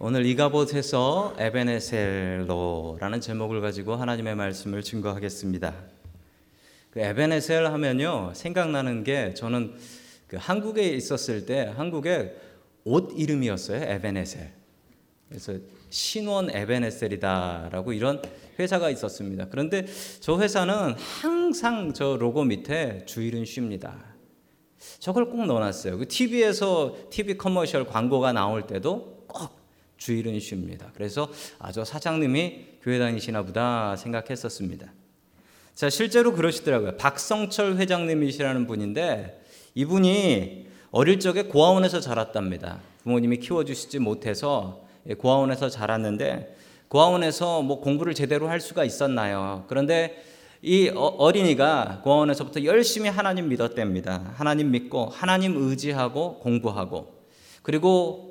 오늘 이가봇에서 에베네셀로라는 제목을 가지고 하나님의 말씀을 증거하겠습니다. 그 에베네셀 하면요 생각나는 게 저는 그 한국에 있었을 때 한국에 옷 이름이었어요 에베네셀. 그래서 신원 에베네셀이다라고 이런 회사가 있었습니다. 그런데 저 회사는 항상 저 로고 밑에 주일은 쉽니다. 저걸 꼭 넣어놨어요. 그 TV에서 TV 커머셜 광고가 나올 때도 꼭 주일은 쉽니다. 그래서 아, 저 사장님이 교회 다니시나 보다 생각했었습니다. 자, 실제로 그러시더라고요. 박성철 회장님이시라는 분인데 이분이 어릴 적에 고아원에서 자랐답니다. 부모님이 키워주시지 못해서 예, 고아원에서 자랐는데 고아원에서 뭐 공부를 제대로 할 수가 있었나요? 그런데 이 어, 어린이가 고아원에서부터 열심히 하나님 믿었답니다. 하나님 믿고 하나님 의지하고 공부하고 그리고 어,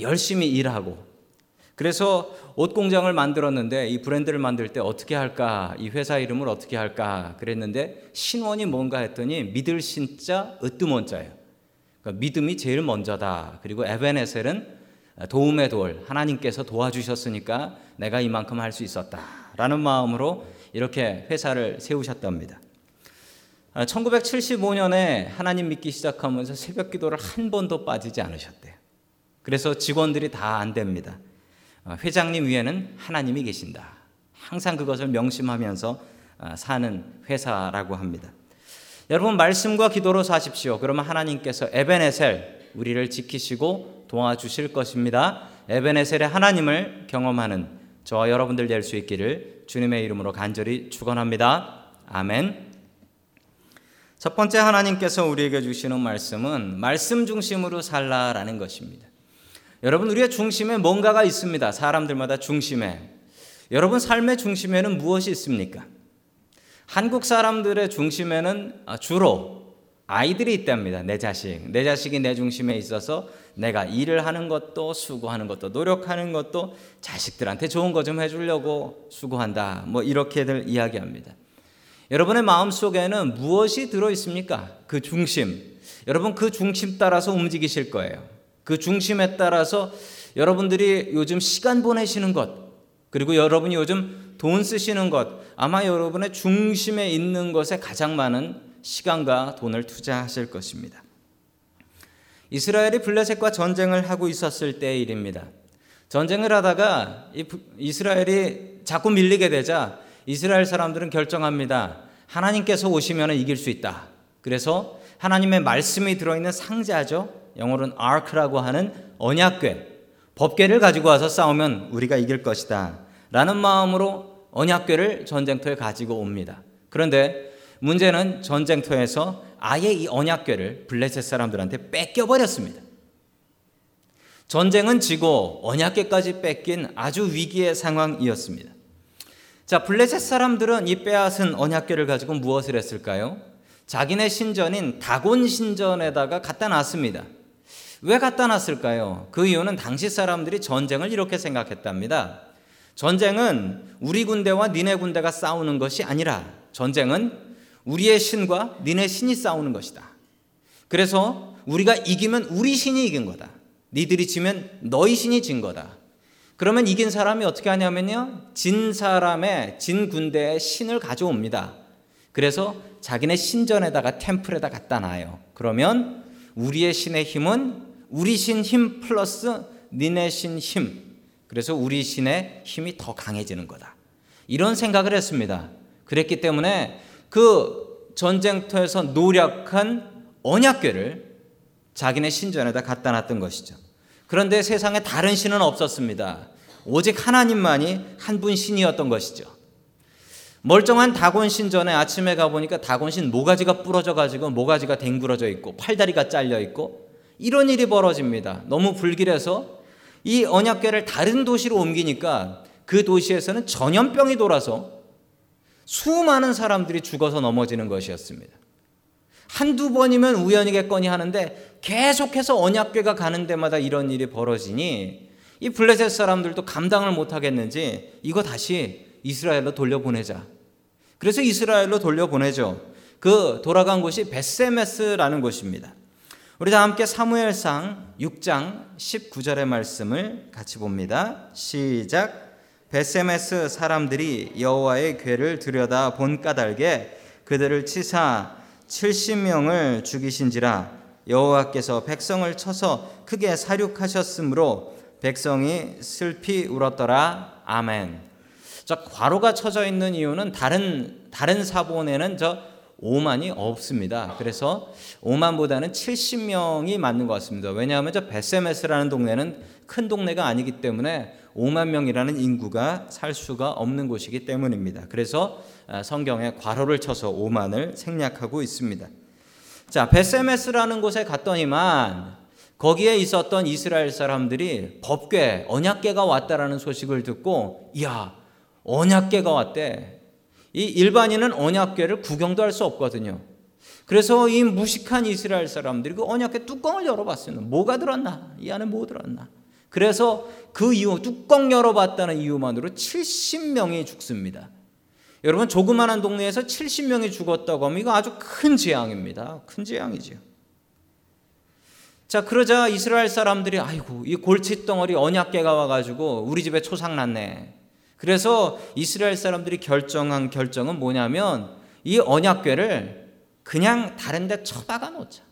열심히 일하고 그래서 옷 공장을 만들었는데 이 브랜드를 만들 때 어떻게 할까? 이 회사 이름을 어떻게 할까? 그랬는데 신원이 뭔가 했더니 믿을 신자 으뜸원 자예요. 그러니까 믿음이 제일 먼저다. 그리고 에베네셀은 도움의 돌 하나님께서 도와주셨으니까 내가 이만큼 할 수 있었다라는 마음으로 이렇게 회사를 세우셨답니다. 1975년에 하나님 믿기 시작하면서 새벽 기도를 한 번도 빠지지 않으셨대요. 그래서 직원들이 다 안 됩니다. 어, 회장님 위에는 하나님이 계신다. 항상 그것을 명심하면서 어, 사는 회사라고 합니다. 여러분 말씀과 기도로 사십시오. 그러면 하나님께서 에베네셀 우리를 지키시고 도와주실 것입니다. 에베네셀의 하나님을 경험하는 저와 여러분들 될 수 있기를 주님의 이름으로 간절히 축원합니다. 아멘. 첫 번째 하나님께서 우리에게 주시는 말씀은 말씀 중심으로 살라라는 것입니다. 여러분 우리의 중심에 뭔가가 있습니다. 사람들마다 중심에. 여러분 삶의 중심에는 무엇이 있습니까? 한국 사람들의 중심에는 주로 아이들이 있답니다. 내 자식. 내 자식이 내 중심에 있어서 내가 일을 하는 것도 수고하는 것도 노력하는 것도 자식들한테 좋은 거 좀 해주려고 수고한다. 뭐 이렇게들 이야기합니다. 여러분의 마음 속에는 무엇이 들어 있습니까? 그 중심. 여러분 그 중심 따라서 움직이실 거예요. 그 중심에 따라서 여러분들이 요즘 시간 보내시는 것, 그리고 여러분이 요즘 돈 쓰시는 것, 아마 여러분의 중심에 있는 것에 가장 많은 시간과 돈을 투자하실 것입니다. 이스라엘이 블레셋과 전쟁을 하고 있었을 때의 일입니다. 전쟁을 하다가 이스라엘이 자꾸 밀리게 되자 이스라엘 사람들은 결정합니다. 하나님께서 오시면 이길 수 있다. 그래서 하나님의 말씀이 들어있는 상자죠. 영어로는 ark라고 하는 언약궤, 법궤를 가지고 와서 싸우면 우리가 이길 것이다. 라는 마음으로 언약궤를 전쟁터에 가지고 옵니다. 그런데 문제는 전쟁터에서 아예 이 언약궤를 블레셋 사람들한테 뺏겨버렸습니다. 전쟁은 지고 언약궤까지 뺏긴 아주 위기의 상황이었습니다. 자, 블레셋 사람들은 이 빼앗은 언약궤를 가지고 무엇을 했을까요? 자기네 신전인 다곤 신전에다가 갖다 놨습니다. 왜 갖다 놨을까요? 그 이유는 당시 사람들이 전쟁을 이렇게 생각했답니다. 전쟁은 우리 군대와 니네 군대가 싸우는 것이 아니라 전쟁은 우리의 신과 니네 신이 싸우는 것이다. 그래서 우리가 이기면 우리 신이 이긴 거다. 니들이 지면 너희 신이 진 거다. 그러면 이긴 사람이 어떻게 하냐면요. 진 사람의 진 군대의 신을 가져옵니다. 그래서 자기네 신전에다가 템플에다 갖다 놔요. 그러면 우리의 신의 힘은 우리 신 힘 플러스 니네 신 힘. 그래서 우리 신의 힘이 더 강해지는 거다. 이런 생각을 했습니다. 그랬기 때문에 그 전쟁터에서 노력한 언약궤를 자기네 신전에다 갖다 놨던 것이죠. 그런데 세상에 다른 신은 없었습니다. 오직 하나님만이 한 분 신이었던 것이죠. 멀쩡한 다곤 신 전에 아침에 가보니까 다곤 신 모가지가 부러져 가지고 모가지가 댕그러져 있고 팔다리가 잘려 있고 이런 일이 벌어집니다. 너무 불길해서 이 언약궤를 다른 도시로 옮기니까 그 도시에서는 전염병이 돌아서 수많은 사람들이 죽어서 넘어지는 것이었습니다. 한두 번이면 우연이겠거니 하는데 계속해서 언약궤가 가는 데마다 이런 일이 벌어지니 이 블레셋 사람들도 감당을 못 하겠는지 이거 다시 이스라엘로 돌려보내자. 그래서 이스라엘로 돌려보내죠. 그 돌아간 곳이 베세메스라는 곳입니다. 우리 다 함께 사무엘상 6장 19절의 말씀을 같이 봅니다. 시작. 베세메스 사람들이 여호와의 궤를 들여다 본 까닭에 그들을 치사 70명을 죽이신지라 여호와께서 백성을 쳐서 크게 사륙하셨으므로 백성이 슬피 울었더라. 아멘. 자, 과로가 쳐져 있는 이유는 다른 다른 사본에는 저 5만이 없습니다. 그래서 5만보다는 70명이 맞는 것 같습니다. 왜냐하면 저 베세메스라는 동네는 큰 동네가 아니기 때문에 5만 명이라는 인구가 살 수가 없는 곳이기 때문입니다. 그래서 아, 성경에 괄호를 쳐서 5만을 생략하고 있습니다. 자, 베세메스라는 곳에 갔더니만 거기에 있었던 이스라엘 사람들이 법궤, 언약궤가 왔다라는 소식을 듣고 야, 언약궤가 왔대. 이 일반인은 언약궤를 구경도 할 수 없거든요. 그래서 이 무식한 이스라엘 사람들이 그 언약궤 뚜껑을 열어봤어요. 뭐가 들었나? 이 안에 뭐 들었나? 그래서 그 이유, 뚜껑 열어봤다는 이유만으로 70명이 죽습니다. 여러분, 조그마한 동네에서 70명이 죽었다고 하면 이거 아주 큰 재앙입니다. 큰 재앙이죠. 자, 그러자 이스라엘 사람들이 아이고, 이 골칫덩어리 언약궤가 와가지고 우리 집에 초상 났네. 그래서 이스라엘 사람들이 결정한 결정은 뭐냐면 이 언약궤를 그냥 다른 데 처박아 놓자.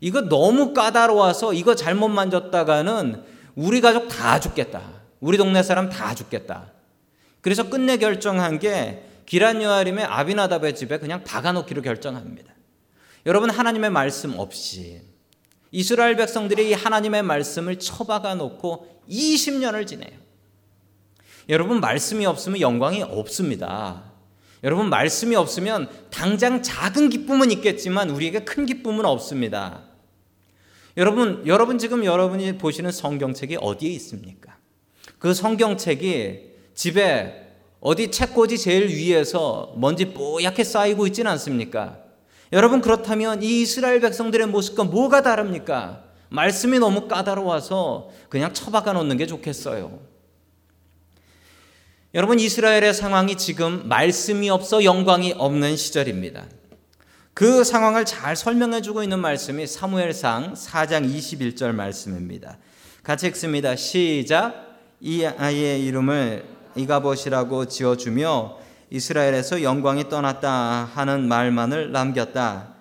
이거 너무 까다로워서 이거 잘못 만졌다가는 우리 가족 다 죽겠다. 우리 동네 사람 다 죽겠다. 그래서 끝내 결정한 게 기란 여아림의 아비나답의 집에 그냥 박아놓기로 결정합니다. 여러분 하나님의 말씀 없이 이스라엘 백성들이 이 하나님의 말씀을 처박아 놓고 20년을 지내요. 여러분 말씀이 없으면 영광이 없습니다. 여러분 말씀이 없으면 당장 작은 기쁨은 있겠지만 우리에게 큰 기쁨은 없습니다. 여러분 여러분 지금 여러분이 보시는 성경책이 어디에 있습니까? 그 성경책이 집에 어디 책꽂이 제일 위에서 먼지 뽀얗게 쌓이고 있지는 않습니까? 여러분 그렇다면 이 이스라엘 백성들의 모습과 뭐가 다릅니까? 말씀이 너무 까다로워서 그냥 처박아 놓는 게 좋겠어요. 여러분 이스라엘의 상황이 지금 말씀이 없어 영광이 없는 시절입니다. 그 상황을 잘 설명해 주고 있는 말씀이 사무엘상 4장 21절 말씀입니다. 같이 읽습니다. 시작. 이 아이의 이름을 이가봇이라고 지어 주며 이스라엘에서 영광이 떠났다 하는 말만을 남겼다.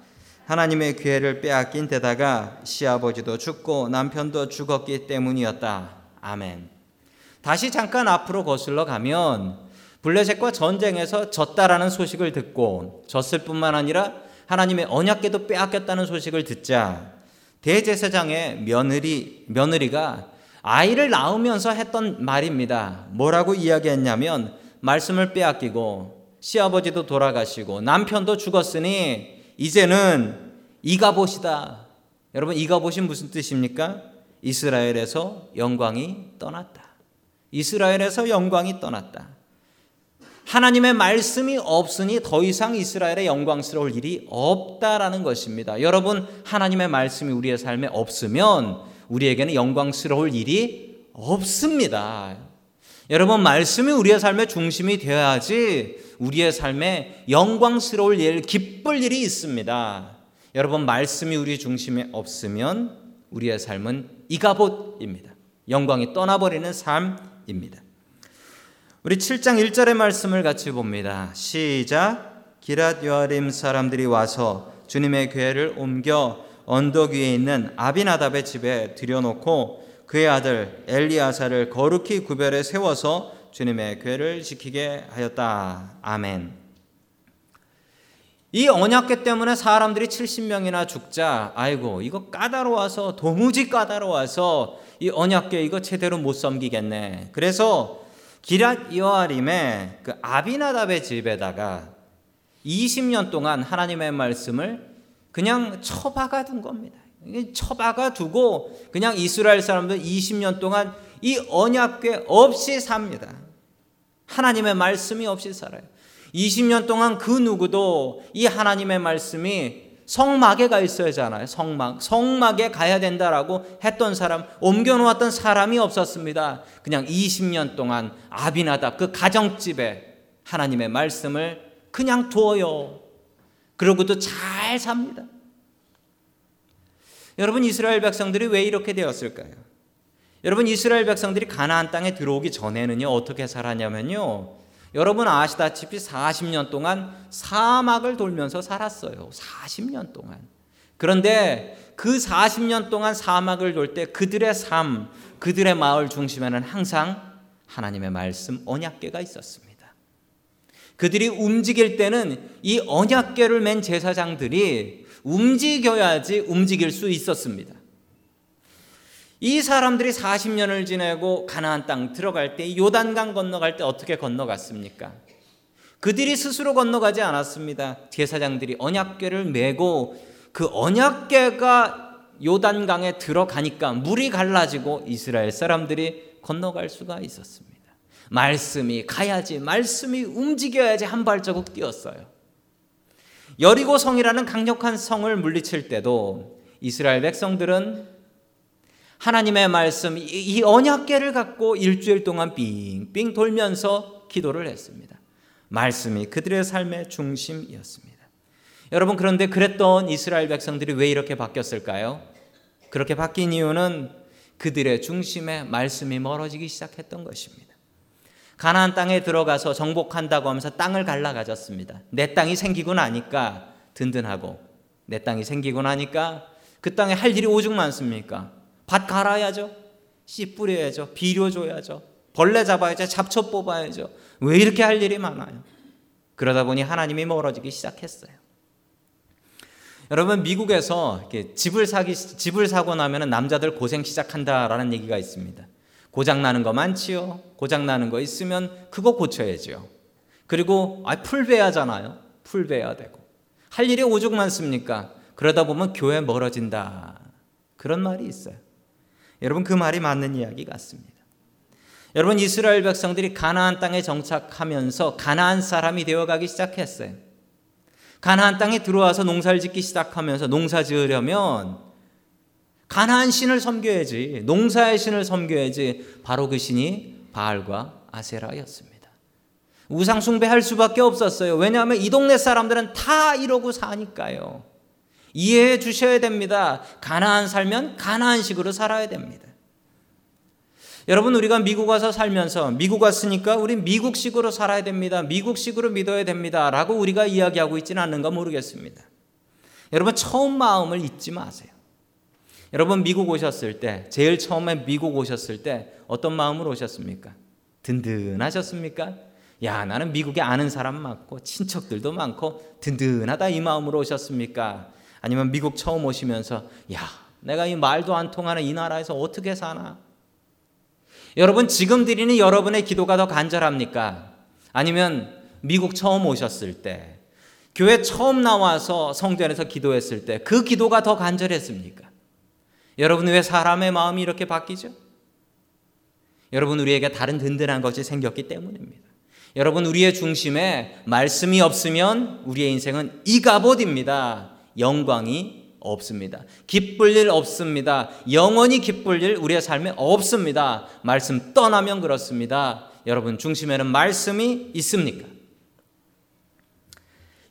하나님의 기회를 빼앗긴 데다가 시아버지도 죽고 남편도 죽었기 때문이었다. 아멘. 다시 잠깐 앞으로 거슬러 가면 블레셋과 전쟁에서 졌다라는 소식을 듣고 졌을 뿐만 아니라 하나님의 언약궤도 빼앗겼다는 소식을 듣자 대제사장의 며느리 며느리가 아이를 낳으면서 했던 말입니다. 뭐라고 이야기했냐면 말씀을 빼앗기고 시아버지도 돌아가시고 남편도 죽었으니 이제는 이가봇이다. 여러분 이가봇이 무슨 뜻입니까? 이스라엘에서 영광이 떠났다. 이스라엘에서 영광이 떠났다. 하나님의 말씀이 없으니 더 이상 이스라엘의 영광스러울 일이 없다라는 것입니다. 여러분, 하나님의 말씀이 우리의 삶에 없으면 우리에게는 영광스러울 일이 없습니다. 여러분, 말씀이 우리의 삶의 중심이 되어야지 우리의 삶에 영광스러울 일, 기쁠 일이 있습니다. 여러분, 말씀이 우리 중심에 없으면 우리의 삶은 이가봇입니다. 영광이 떠나버리는 삶 입니다. 우리 7장 1절의 말씀을 같이 봅니다. 시작. 기랏 여아림 사람들이 와서 주님의 궤를 옮겨 언덕 위에 있는 아비나답의 집에 들여놓고 그의 아들 엘리아사를 거룩히 구별해 세워서 주님의 궤를 지키게 하였다. 아멘. 이 언약궤 때문에 사람들이 70명이나 죽자 아이고 이거 까다로워서 도무지 까다로워서 이 언약궤 이거 제대로 못 섬기겠네. 그래서 기랏 여아림의 그 아비나답의 집에다가 20년 동안 하나님의 말씀을 그냥 처박아 둔 겁니다. 처박아 두고 그냥 이스라엘 사람들 20년 동안 이 언약궤 없이 삽니다. 하나님의 말씀이 없이 살아요. 20년 동안 그 누구도 이 하나님의 말씀이 성막에 가 있어야 하잖아요. 성막. 성막에 가야 된다라고 했던 사람, 옮겨놓았던 사람이 없었습니다. 그냥 20년 동안 아비나답 그 가정집에 하나님의 말씀을 그냥 두어요. 그러고도 잘 삽니다. 여러분 이스라엘 백성들이 왜 이렇게 되었을까요? 여러분 이스라엘 백성들이 가나안 땅에 들어오기 전에는요 어떻게 살았냐면요 여러분 아시다시피 40년 동안 사막을 돌면서 살았어요. 40년 동안. 그런데 그 40년 동안 사막을 돌 때 그들의 삶 그들의 마을 중심에는 항상 하나님의 말씀 언약계가 있었습니다. 그들이 움직일 때는 이 언약계를 맨 제사장들이 움직여야지 움직일 수 있었습니다. 이 사람들이 40년을 지내고 가나안 땅 들어갈 때 요단강 건너갈 때 어떻게 건너갔습니까? 그들이 스스로 건너가지 않았습니다. 제사장들이 언약궤를 메고 그 언약궤가 요단강에 들어가니까 물이 갈라지고 이스라엘 사람들이 건너갈 수가 있었습니다. 말씀이 가야지, 말씀이 움직여야지 한 발자국 뛰었어요. 여리고 성이라는 강력한 성을 물리칠 때도 이스라엘 백성들은 하나님의 말씀 이 언약계를 갖고 일주일 동안 빙빙 돌면서 기도를 했습니다. 말씀이 그들의 삶의 중심이었습니다. 여러분 그런데 그랬던 이스라엘 백성들이 왜 이렇게 바뀌었을까요? 그렇게 바뀐 이유는 그들의 중심에 말씀이 멀어지기 시작했던 것입니다. 가나안 땅에 들어가서 정복한다고 하면서 땅을 갈라 가졌습니다. 내 땅이 생기고 나니까 든든하고 내 땅이 생기고 나니까 그 땅에 할 일이 오죽 많습니까? 밭 갈아야죠. 씨 뿌려야죠. 비료 줘야죠. 벌레 잡아야죠. 잡초 뽑아야죠. 왜 이렇게 할 일이 많아요? 그러다 보니 하나님이 멀어지기 시작했어요. 여러분 미국에서 집을 사기 집을 사고 나면 남자들 고생 시작한다라는 얘기가 있습니다. 고장 나는 거 많지요. 고장 나는 거 있으면 그거 고쳐야죠. 그리고 아 풀베야잖아요. 풀베야 되고 할 일이 오죽 많습니까? 그러다 보면 교회 멀어진다. 그런 말이 있어요. 여러분 그 말이 맞는 이야기 같습니다. 여러분 이스라엘 백성들이 가나안 땅에 정착하면서 가나안 사람이 되어 가기 시작했어요. 가나안 땅에 들어와서 농사를 짓기 시작하면서 농사 지으려면 가나안 신을 섬겨야지. 농사의 신을 섬겨야지. 바로 그 신이 바알과 아세라였습니다. 우상 숭배할 수밖에 없었어요. 왜냐하면 이 동네 사람들은 다 이러고 사니까요. 이해해 주셔야 됩니다. 가나안 살면 가나안식으로 살아야 됩니다. 여러분 우리가 미국 와서 살면서 미국 왔으니까 우리 미국식으로 살아야 됩니다. 미국식으로 믿어야 됩니다라고 우리가 이야기하고 있지는 않는가 모르겠습니다. 여러분 처음 마음을 잊지 마세요. 여러분 미국 오셨을 때 제일 처음에 미국 오셨을 때 어떤 마음으로 오셨습니까? 든든하셨습니까? 야 나는 미국에 아는 사람 많고 친척들도 많고 든든하다 이 마음으로 오셨습니까? 아니면 미국 처음 오시면서 야 내가 이 말도 안 통하는 이 나라에서 어떻게 사나? 여러분 지금 드리는 여러분의 기도가 더 간절합니까? 아니면 미국 처음 오셨을 때 교회 처음 나와서 성전에서 기도했을 때 그 기도가 더 간절했습니까? 여러분 왜 사람의 마음이 이렇게 바뀌죠? 여러분 우리에게 다른 든든한 것이 생겼기 때문입니다. 여러분 우리의 중심에 말씀이 없으면 우리의 인생은 이가봇입니다. 영광이 없습니다. 기쁠 일 없습니다. 영원히 기쁠 일 우리의 삶에 없습니다. 말씀 떠나면 그렇습니다. 여러분 중심에는 말씀이 있습니까?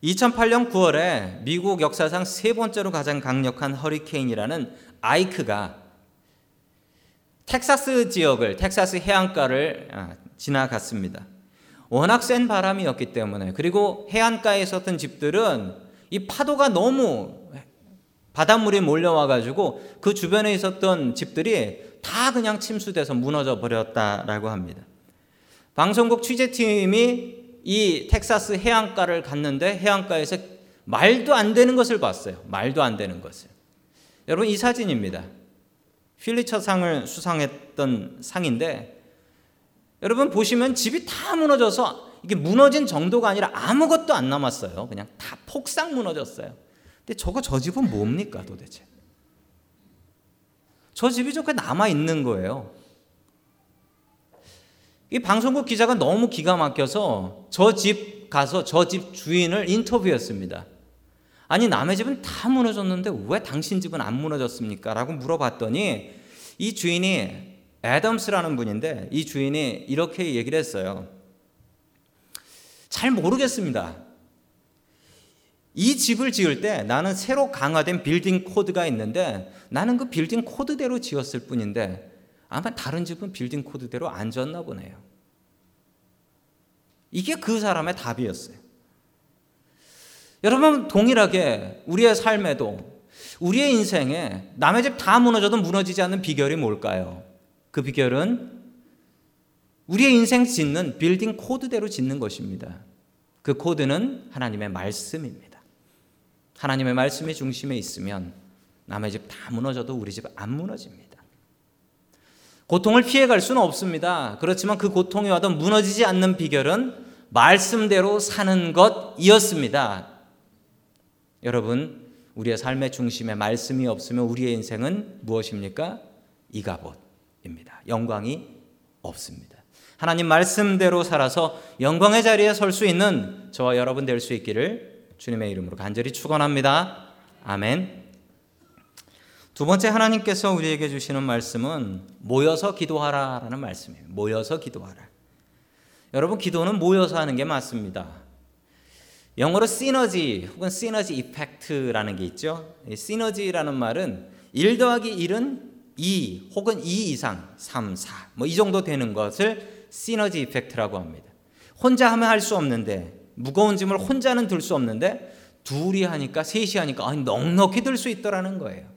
2008년 9월에 미국 역사상 세 번째로 가장 강력한 허리케인이라는 아이크가 텍사스 지역을 텍사스 해안가를 아, 지나갔습니다. 워낙 센 바람이었기 때문에 그리고 해안가에 있었던 집들은 이 파도가 너무 바닷물이 몰려와 가지고 그 주변에 있었던 집들이 다 그냥 침수돼서 무너져 버렸다라고 합니다. 방송국 취재팀이 이 텍사스 해안가를 갔는데 해안가에서 말도 안 되는 것을 봤어요. 말도 안 되는 것을. 여러분 이 사진입니다. 휠리처 상을 수상했던 상인데 여러분 보시면 집이 다 무너져서 이게 무너진 정도가 아니라 아무것도 안 남았어요. 그냥 다 폭삭 무너졌어요. 근데 저거 저 집은 뭡니까 도대체? 저 집이 저렇게 남아 있는 거예요. 이 방송국 기자가 너무 기가 막혀서 저 집 가서 저 집 주인을 인터뷰했습니다. 아니 남의 집은 다 무너졌는데 왜 당신 집은 안 무너졌습니까? 라고 물어봤더니 이 주인이 애덤스라는 분인데 이 주인이 이렇게 얘기를 했어요. 잘 모르겠습니다. 이 집을 지을 때 나는 새로 강화된 building code가 있는데 나는 그 building code대로 지었을 뿐인데 아마 다른 집은 building code대로 안 지었나 보네요. 이게 그 사람의 답이었어요. 여러분 동일하게 우리의 삶에도 우리의 인생에 남의 집 다 무너져도 무너지지 않는 비결이 뭘까요? 그 비결은 우리의 인생 짓는 빌딩 코드대로 짓는 것입니다. 그 코드는 하나님의 말씀입니다. 하나님의 말씀이 중심에 있으면 남의 집 다 무너져도 우리 집 안 무너집니다. 고통을 피해갈 수는 없습니다. 그렇지만 그 고통이 와도 무너지지 않는 비결은 말씀대로 사는 것이었습니다. 여러분, 우리의 삶의 중심에 말씀이 없으면 우리의 인생은 무엇입니까? 이가봇입니다. 영광이 없습니다. 하나님 말씀대로 살아서 영광의 자리에 설 수 있는 저와 여러분 될 수 있기를 주님의 이름으로 간절히 축원합니다. 아멘. 두 번째 하나님께서 우리에게 주시는 말씀은 모여서 기도하라라는 말씀이에요. 모여서 기도하라. 여러분 기도는 모여서 하는 게 맞습니다. 영어로 시너지 혹은 시너지 이펙트라는 게 있죠. 시너지라는 말은 1 더하기 1은 2 혹은 2 이상 3, 4 뭐 이 정도 되는 것을 시너지 이펙트라고 합니다. 혼자 하면 할 수 없는데 무거운 짐을 혼자는 들 수 없는데 둘이 하니까 셋이 하니까 넉넉히 들 수 있더라는 거예요.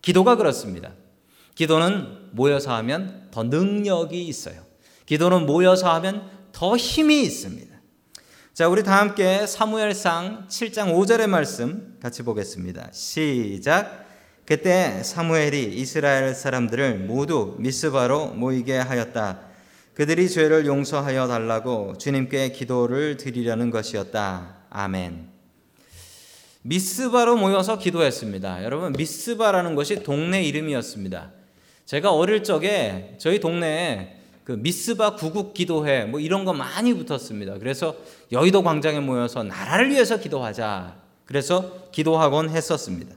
기도가 그렇습니다. 기도는 모여서 하면 더 능력이 있어요. 기도는 모여서 하면 더 힘이 있습니다. 자, 우리 다 함께 사무엘상 7장 5절의 말씀 같이 보겠습니다. 시작. 그때 사무엘이 이스라엘 사람들을 모두 미스바로 모이게 하였다. 그들이 죄를 용서하여 달라고 주님께 기도를 드리려는 것이었다. 아멘. 미스바로 모여서 기도했습니다. 여러분, 미스바라는 것이 동네 이름이었습니다. 제가 어릴 적에 저희 동네에 그 미스바 구국 기도회 뭐 이런 거 많이 붙었습니다. 그래서 여의도 광장에 모여서 나라를 위해서 기도하자. 그래서 기도학원 했었습니다.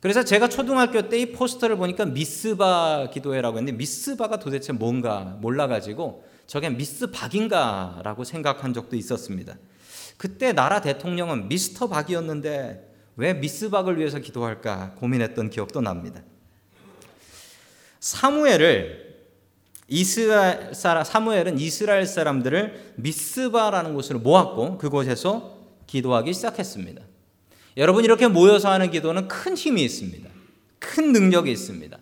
그래서 제가 초등학교 때 이 포스터를 보니까 미스바 기도회라고 했는데 미스바가 도대체 뭔가 몰라가지고 저게 미스박인가라고 생각한 적도 있었습니다. 그때 나라 대통령은 미스터 박이었는데 왜 미스박을 위해서 기도할까 고민했던 기억도 납니다. 사무엘을 이스라엘 사람 사무엘은 이스라엘 사람들을 미스바라는 곳으로 모았고 그곳에서 기도하기 시작했습니다. 여러분 이렇게 모여서 하는 기도는 큰 힘이 있습니다. 큰 능력이 있습니다.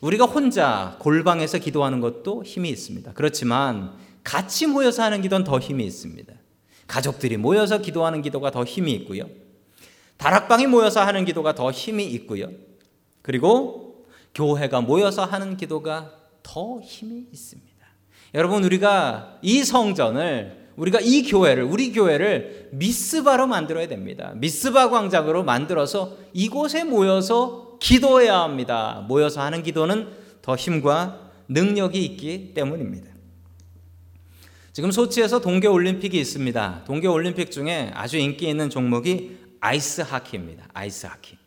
우리가 혼자 골방에서 기도하는 것도 힘이 있습니다. 그렇지만 같이 모여서 하는 기도는 더 힘이 있습니다. 가족들이 모여서 기도하는 기도가 더 힘이 있고요. 다락방이 모여서 하는 기도가 더 힘이 있고요. 그리고 교회가 모여서 하는 기도가 더 힘이 있습니다. 여러분 우리가 이 성전을 우리가 이 교회를 우리 교회를 미스바로 만들어야 됩니다. 미스바 광장으로 만들어서 이곳에 모여서 기도해야 합니다. 모여서 하는 기도는 더 힘과 능력이 있기 때문입니다. 지금 소치에서 동계 올림픽이 있습니다. 동계 올림픽 중에 아주 인기 있는 종목이 아이스 하키입니다. 아이스 하키.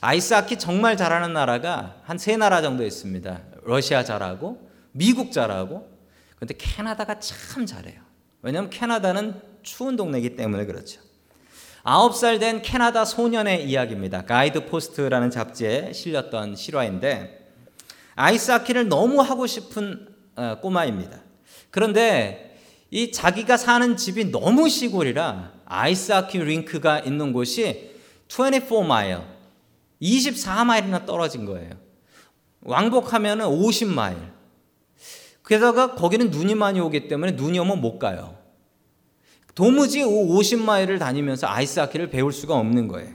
아이스 하키 정말 잘하는 나라가 한 세 나라 정도 있습니다. 러시아 잘하고 미국 잘하고 근데 캐나다가 참 잘해요. 왜냐하면 캐나다는 추운 동네이기 때문에 그렇죠. 아홉 살된 캐나다 소년의 이야기입니다. Guideposts라는 잡지에 실렸던 실화인데 아이스하키를 너무 하고 싶은 어, 꼬마입니다. 그런데 이 자기가 사는 집이 너무 시골이라 아이스하키 링크가 있는 곳이 24마일, 24마일이나 떨어진 거예요. 왕복하면 50마일. 게다가 거기는 눈이 많이 오기 때문에 눈이 오면 못 가요. 도무지 50마일을 다니면서 아이스하키를 배울 수가 없는 거예요.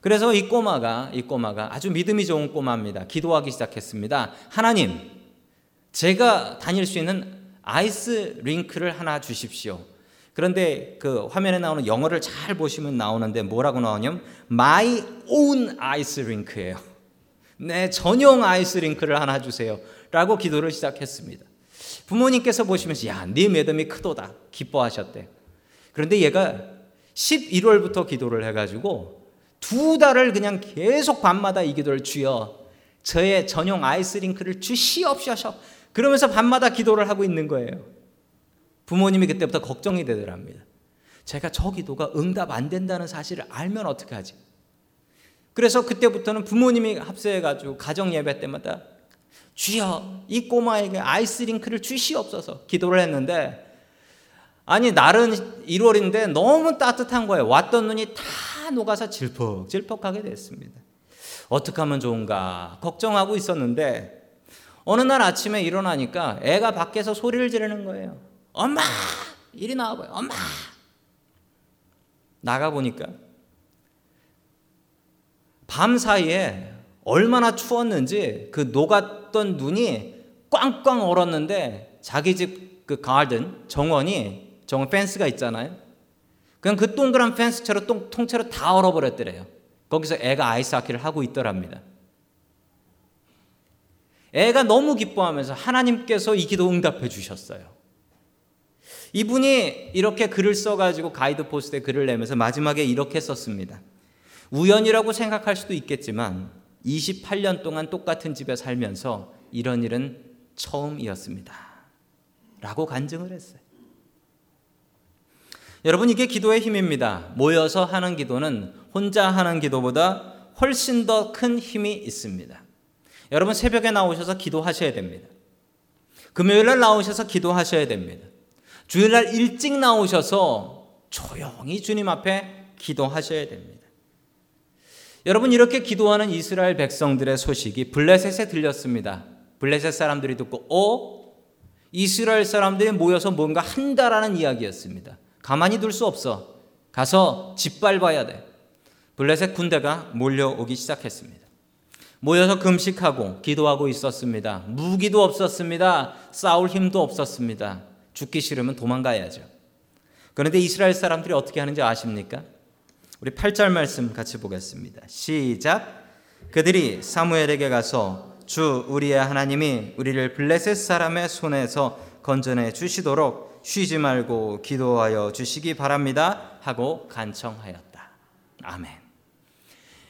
그래서 이 꼬마가 이 꼬마가 아주 믿음이 좋은 꼬마입니다. 기도하기 시작했습니다. 하나님, 제가 다닐 수 있는 아이스 링크를 하나 주십시오. 그런데 그 화면에 나오는 영어를 잘 보시면 나오는데 뭐라고 나오냐면 my own ice rink예요. 내 전용 아이스 링크를 하나 주세요. 라고 기도를 시작했습니다. 부모님께서 보시면서 야, 네 믿음이 크도다. 기뻐하셨대. 그런데 얘가 11월부터 기도를 해 가지고 두 달을 그냥 계속 밤마다 이 기도를 주여 저의 전용 아이스 링크를 주시옵소서 그러면서 밤마다 기도를 하고 있는 거예요. 부모님이 그때부터 걱정이 되더랍니다. 제가 저 기도가 응답 안 된다는 사실을 알면 어떻게 하지? 그래서 그때부터는 부모님이 합세해가지고 가정 예배 때마다 주여 이 꼬마에게 아이스링크를 주시옵소서 기도를 했는데 아니 날은 1월인데 너무 따뜻한 거예요. 왔던 눈이 다 녹아서 질퍽질퍽하게 됐습니다. 어떻게 하면 좋은가 걱정하고 있었는데 어느 날 아침에 일어나니까 애가 밖에서 소리를 지르는 거예요. 엄마 이리 나와봐요. 엄마 나가 보니까 밤 사이에 얼마나 추웠는지 그 녹 았던 눈이 꽝꽝 얼었는데 자기 집 그 가든 정원이 정원 펜스가 있잖아요. 그냥 그 동그란 펜스채로 통, 통째로 다 얼어버렸더래요. 거기서 애가 아이스하키를 하고 있더랍니다. 애가 너무 기뻐하면서 하나님께서 이 기도 응답해 주셨어요. 이분이 이렇게 글을 써가지고 가이드 포스트에 글을 내면서 마지막에 이렇게 썼습니다. 우연이라고 생각할 수도 있겠지만 28년 동안 똑같은 집에 살면서 이런 일은 처음이었습니다. 라고 간증을 했어요. 여러분, 이게 기도의 힘입니다. 모여서 하는 기도는 혼자 하는 기도보다 훨씬 더 큰 힘이 있습니다. 여러분, 새벽에 나오셔서 기도하셔야 됩니다. 금요일 날 나오셔서 기도하셔야 됩니다. 주일 날 일찍 나오셔서 조용히 주님 앞에 기도하셔야 됩니다. 여러분 이렇게 기도하는 이스라엘 백성들의 소식이 블레셋에 들렸습니다. 블레셋 사람들이 듣고 어 이스라엘 사람들이 모여서 뭔가 한다라는 이야기였습니다. 가만히 둘 수 없어. 가서 짓밟아야 돼. 블레셋 군대가 몰려오기 시작했습니다. 모여서 금식하고 기도하고 있었습니다. 무기도 없었습니다. 싸울 힘도 없었습니다. 죽기 싫으면 도망가야죠. 그런데 이스라엘 사람들이 어떻게 하는지 아십니까? 우리 8절 말씀 같이 보겠습니다. 시작. 그들이 사무엘에게 가서 주 우리의 하나님이 우리를 블레셋 사람의 손에서 건져내 주시도록 쉬지 말고 기도하여 주시기 바랍니다 하고 간청하였다. 아멘.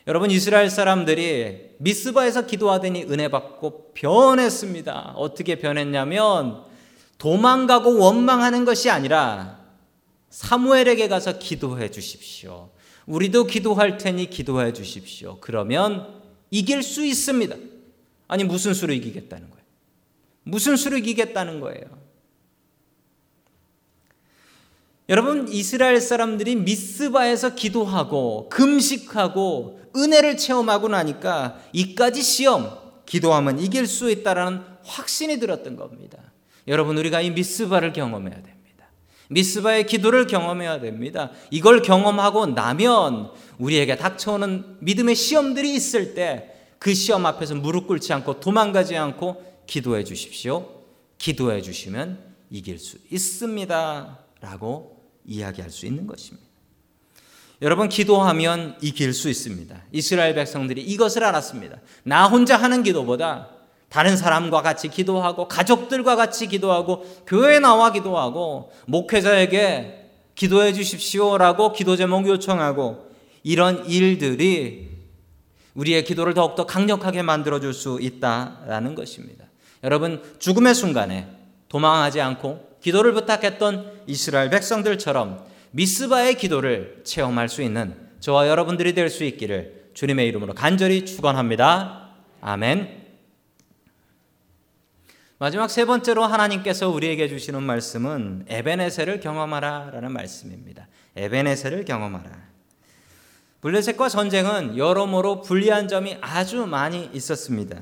여러분 이스라엘 사람들이 미스바에서 기도하더니 은혜 받고 변했습니다. 어떻게 변했냐면 도망가고 원망하는 것이 아니라 사무엘에게 가서 기도해 주십시오. 우리도 기도할 테니 기도해 주십시오. 그러면 이길 수 있습니다. 아니, 무슨 수로 이기겠다는 거예요? 무슨 수로 이기겠다는 거예요? 여러분, 이스라엘 사람들이 미스바에서 기도하고 금식하고 은혜를 체험하고 나니까 이까지 시험, 기도하면 이길 수 있다라는 확신이 들었던 겁니다. 여러분, 우리가 이 미스바를 경험해야 돼요. 미스바의 기도를 경험해야 됩니다. 이걸 경험하고 나면 우리에게 닥쳐오는 믿음의 시험들이 있을 때 그 시험 앞에서 무릎 꿇지 않고 도망가지 않고 기도해 주십시오. 기도해 주시면 이길 수 있습니다. 라고 이야기할 수 있는 것입니다. 여러분, 기도하면 이길 수 있습니다. 이스라엘 백성들이 이것을 알았습니다. 나 혼자 하는 기도보다 다른 사람과 같이 기도하고 가족들과 같이 기도하고 교회에 나와 기도하고 목회자에게 기도해 주십시오라고 기도 제목 요청하고 이런 일들이 우리의 기도를 더욱더 강력하게 만들어 줄 수 있다라는 것입니다. 여러분 죽음의 순간에 도망하지 않고 기도를 부탁했던 이스라엘 백성들처럼 미스바의 기도를 체험할 수 있는 저와 여러분들이 될 수 있기를 주님의 이름으로 간절히 축원합니다. 아멘. 마지막 세 번째로 하나님께서 우리에게 주시는 말씀은 에베네셀을 경험하라라는 말씀입니다. 에베네셀을 경험하라. 블레셋과 전쟁은 여러모로 불리한 점이 아주 많이 있었습니다.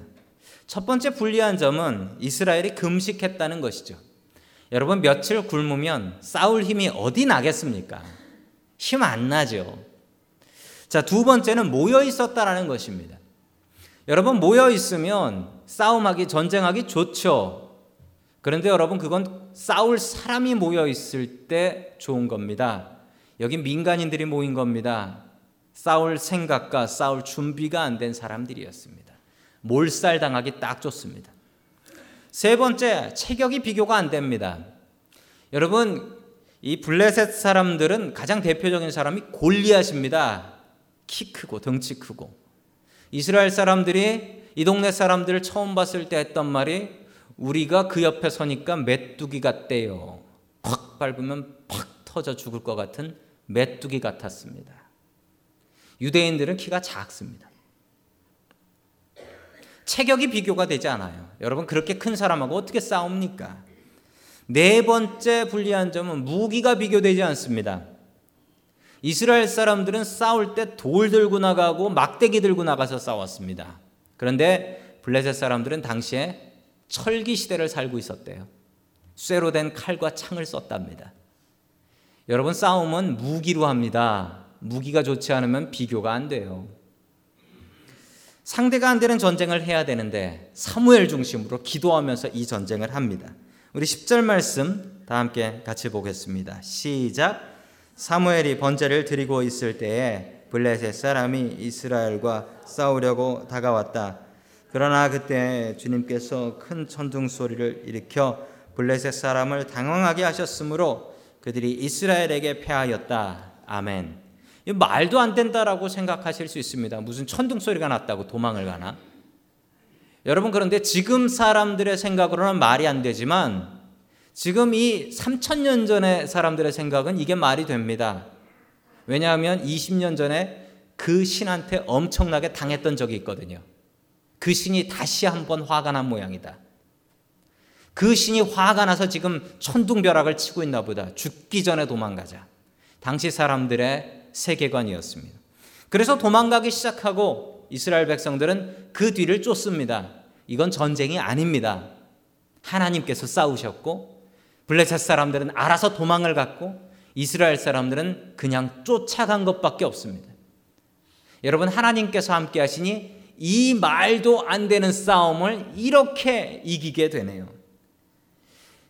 첫 번째 불리한 점은 이스라엘이 금식했다는 것이죠. 여러분 며칠 굶으면 싸울 힘이 어디 나겠습니까? 힘 안 나죠. 자, 두 번째는 모여 있었다라는 것입니다. 여러분 모여 있으면 싸움하기 전쟁하기 좋죠. 그런데 여러분 그건 싸울 사람이 모여 있을 때 좋은 겁니다. 여기 민간인들이 모인 겁니다. 싸울 생각과 싸울 준비가 안 된 사람들이었습니다. 몰살 당하기 딱 좋습니다. 세 번째, 체격이 비교가 안 됩니다. 여러분, 이 블레셋 사람들은 가장 대표적인 사람이 골리앗입니다. 키 크고 덩치 크고. 이스라엘 사람들이 이 동네 사람들을 처음 봤을 때 했던 말이 우리가 그 옆에 서니까 메뚜기 같대요. 팍 밟으면 팍 터져 죽을 것 같은 메뚜기 같았습니다. 유대인들은 키가 작습니다. 체격이 비교가 되지 않아요. 여러분 그렇게 큰 사람하고 어떻게 싸웁니까? 네 번째 불리한 점은 무기가 비교되지 않습니다. 이스라엘 사람들은 싸울 때 돌 들고 나가고 막대기 들고 나가서 싸웠습니다. 그런데 블레셋 사람들은 당시에 철기 시대를 살고 있었대요. 쇠로 된 칼과 창을 썼답니다. 여러분 싸움은 무기로 합니다. 무기가 좋지 않으면 비교가 안 돼요. 상대가 안 되는 전쟁을 해야 되는데 사무엘 중심으로 기도하면서 이 전쟁을 합니다. 우리 10절 말씀 다 함께 같이 보겠습니다. 시작. 사무엘이 번제를 드리고 있을 때에 블레셋 사람이 이스라엘과 싸우려고 다가왔다. 그러나 그때 주님께서 큰 천둥 소리를 일으켜 블레셋 사람을 당황하게 하셨으므로 그들이 이스라엘에게 패하였다. 아멘. 말도 안 된다라고 생각하실 수 있습니다. 무슨 천둥 소리가 났다고 도망을 가나? 여러분 그런데 지금 사람들의 생각으로는 말이 안 되지만 지금 이 3천 년 전의 사람들의 생각은 이게 말이 됩니다. 왜냐하면 20년 전에 그 신한테 엄청나게 당했던 적이 있거든요. 그 신이 다시 한번 화가 난 모양이다. 그 신이 화가 나서 지금 천둥벼락을 치고 있나 보다. 죽기 전에 도망가자. 당시 사람들의 세계관이었습니다. 그래서 도망가기 시작하고 이스라엘 백성들은 그 뒤를 쫓습니다. 이건 전쟁이 아닙니다. 하나님께서 싸우셨고 블레셋 사람들은 알아서 도망을 갔고 이스라엘 사람들은 그냥 쫓아간 것밖에 없습니다. 여러분 하나님께서 함께 하시니 이 말도 안 되는 싸움을 이렇게 이기게 되네요.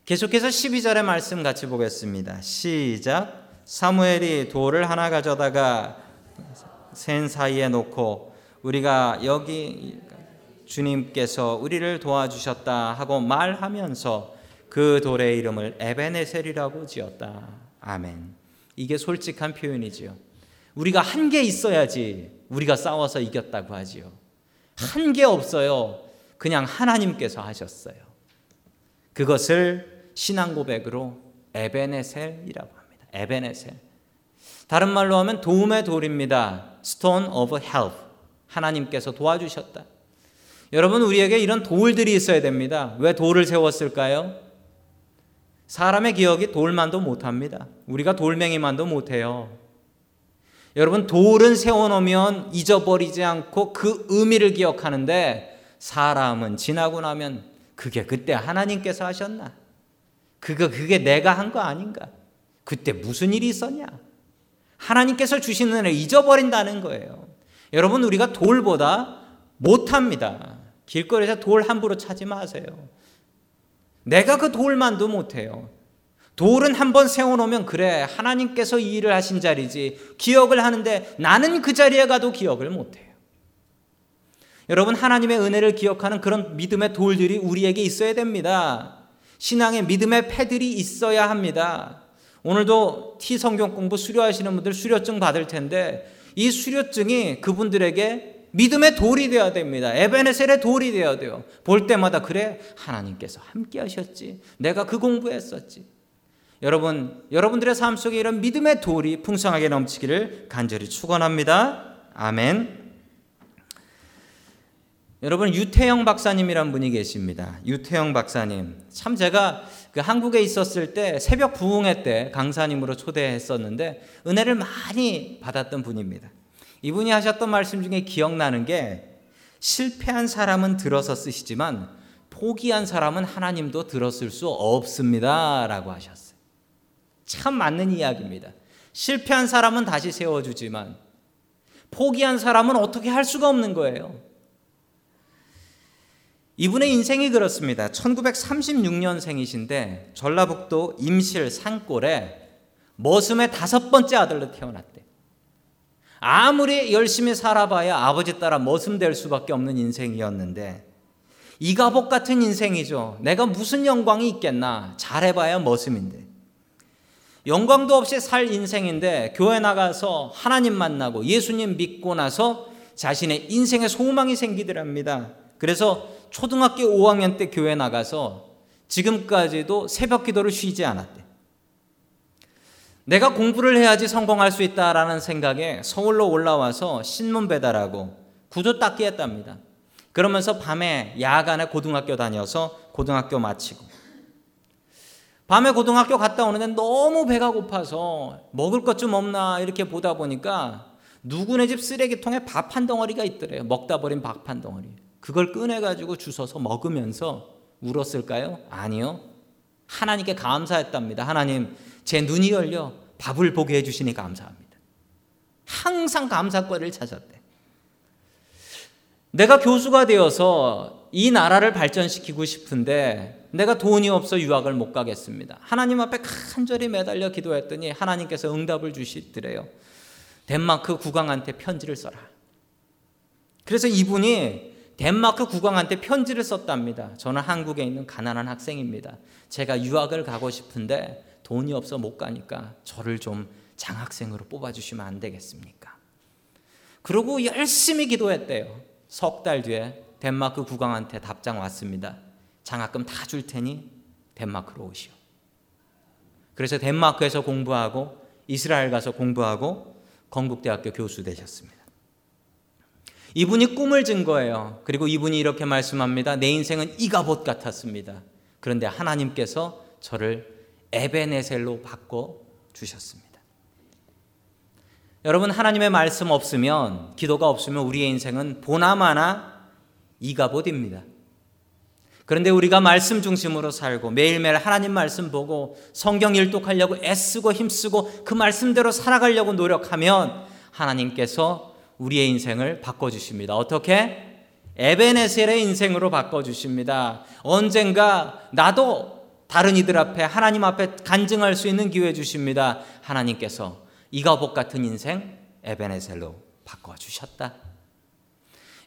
계속해서 12절의 말씀 같이 보겠습니다. 시작. 사무엘이 돌을 하나 가져다가 센 사이에 놓고 우리가 여기 주님께서 우리를 도와주셨다 하고 말하면서 그 돌의 이름을 에베네셀이라고 지었다. 아멘. 이게 솔직한 표현이지요. 우리가 한 게 있어야지 우리가 싸워서 이겼다고 하지요. 한 게 없어요. 그냥 하나님께서 하셨어요. 그것을 신앙 고백으로 에베네셀이라고 합니다. 에베네셀. 다른 말로 하면 도움의 돌입니다. Stone of help. 하나님께서 도와주셨다. 여러분 우리에게 이런 돌들이 있어야 됩니다. 왜 돌을 세웠을까요? 사람의 기억이 돌만도 못합니다. 우리가 돌멩이만도 못해요. 여러분 돌은 세워놓으면 잊어버리지 않고 그 의미를 기억하는데 사람은 지나고 나면 그게 그때 하나님께서 하셨나? 그거 그게 내가 한 거 아닌가? 그때 무슨 일이 있었냐? 하나님께서 주신 은혜를 잊어버린다는 거예요. 여러분 우리가 돌보다 못합니다. 길거리에서 돌 함부로 차지 마세요. 내가 그 돌만도 못해요. 돌은 한번 세워놓으면 그래 하나님께서 이 일을 하신 자리지 기억을 하는데 나는 그 자리에 가도 기억을 못해요. 여러분 하나님의 은혜를 기억하는 그런 믿음의 돌들이 우리에게 있어야 됩니다. 신앙의 믿음의 패들이 있어야 합니다. 오늘도 T 성경 공부 수료하시는 분들 수료증 받을 텐데 이 수료증이 그분들에게 믿음의 돌이 되어야 됩니다. 에베네셀의 돌이 되어야 돼요. 볼 때마다 그래 하나님께서 함께 하셨지. 내가 그 공부했었지. 여러분, 여러분들의 삶 속에 이런 믿음의 돌이 풍성하게 넘치기를 간절히 축원합니다. 아멘. 여러분 유태영 박사님이란 분이 계십니다. 유태영 박사님. 참 제가 그 한국에 있었을 때 새벽 부흥회 때 강사님으로 초대했었는데 은혜를 많이 받았던 분입니다. 이분이 하셨던 말씀 중에 기억나는 게 실패한 사람은 들어서 쓰시지만 포기한 사람은 하나님도 들었을 수 없습니다 라고 하셨어요. 참 맞는 이야기입니다. 실패한 사람은 다시 세워주지만 포기한 사람은 어떻게 할 수가 없는 거예요. 이분의 인생이 그렇습니다. 1936년생이신데 전라북도 임실 산골에 머슴의 다섯 번째 아들로 태어났대. 아무리 열심히 살아봐야 아버지 따라 머슴 될 수밖에 없는 인생이었는데 이가복 같은 인생이죠. 내가 무슨 영광이 있겠나? 잘해봐야 머슴인데. 영광도 없이 살 인생인데 교회 나가서 하나님 만나고 예수님 믿고 나서 자신의 인생에 소망이 생기더랍니다. 그래서 초등학교 5학년 때 교회 나가서 지금까지도 새벽 기도를 쉬지 않았대. 내가 공부를 해야지 성공할 수 있다라는 생각에 서울로 올라와서 신문 배달하고 구두 닦기 했답니다. 그러면서 밤에 야간에 고등학교 다녀서 고등학교 마치고 밤에 고등학교 갔다 오는데 너무 배가 고파서 먹을 것 좀 없나 이렇게 보다 보니까 누구네 집 쓰레기통에 밥 한 덩어리가 있더래요. 먹다 버린 밥 한 덩어리. 그걸 꺼내가지고 주워서 먹으면서 울었을까요? 아니요. 하나님께 감사했답니다. 하나님, 제 눈이 열려 밥을 보게 해주시니 감사합니다. 항상 감사거리를 찾았대. 내가 교수가 되어서 이 나라를 발전시키고 싶은데 내가 돈이 없어 유학을 못 가겠습니다. 하나님 앞에 간절히 매달려 기도했더니 하나님께서 응답을 주시더래요. 덴마크 국왕한테 편지를 써라. 그래서 이분이 덴마크 국왕한테 편지를 썼답니다. 저는 한국에 있는 가난한 학생입니다. 제가 유학을 가고 싶은데 돈이 없어 못 가니까 저를 좀 장학생으로 뽑아주시면 안 되겠습니까? 그러고 열심히 기도했대요. 석 달 뒤에 덴마크 국왕한테 답장 왔습니다. 장학금 다 줄 테니 덴마크로 오시오. 그래서 덴마크에서 공부하고 이스라엘 가서 공부하고 건국대학교 교수 되셨습니다. 이분이 꿈을 진 거예요. 그리고 이분이 이렇게 말씀합니다. 내 인생은 이가봇 같았습니다. 그런데 하나님께서 저를 에베네셀로 바꿔 주셨습니다. 여러분 하나님의 말씀 없으면 기도가 없으면 우리의 인생은 보나마나 이가봇입니다. 그런데 우리가 말씀 중심으로 살고 매일매일 하나님 말씀 보고 성경 일독하려고 애쓰고 힘쓰고 그 말씀대로 살아가려고 노력하면 하나님께서 우리의 인생을 바꿔 주십니다. 어떻게? 에베네셀의 인생으로 바꿔 주십니다. 언젠가 나도 다른 이들 앞에 하나님 앞에 간증할 수 있는 기회 주십니다. 하나님께서 이가복 같은 인생 에베네셀로 바꿔 주셨다.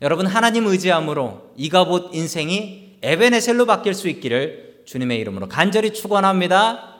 여러분 하나님 의지함으로 이가봇 인생이 에베네셀로 바뀔 수 있기를 주님의 이름으로 간절히 축원합니다.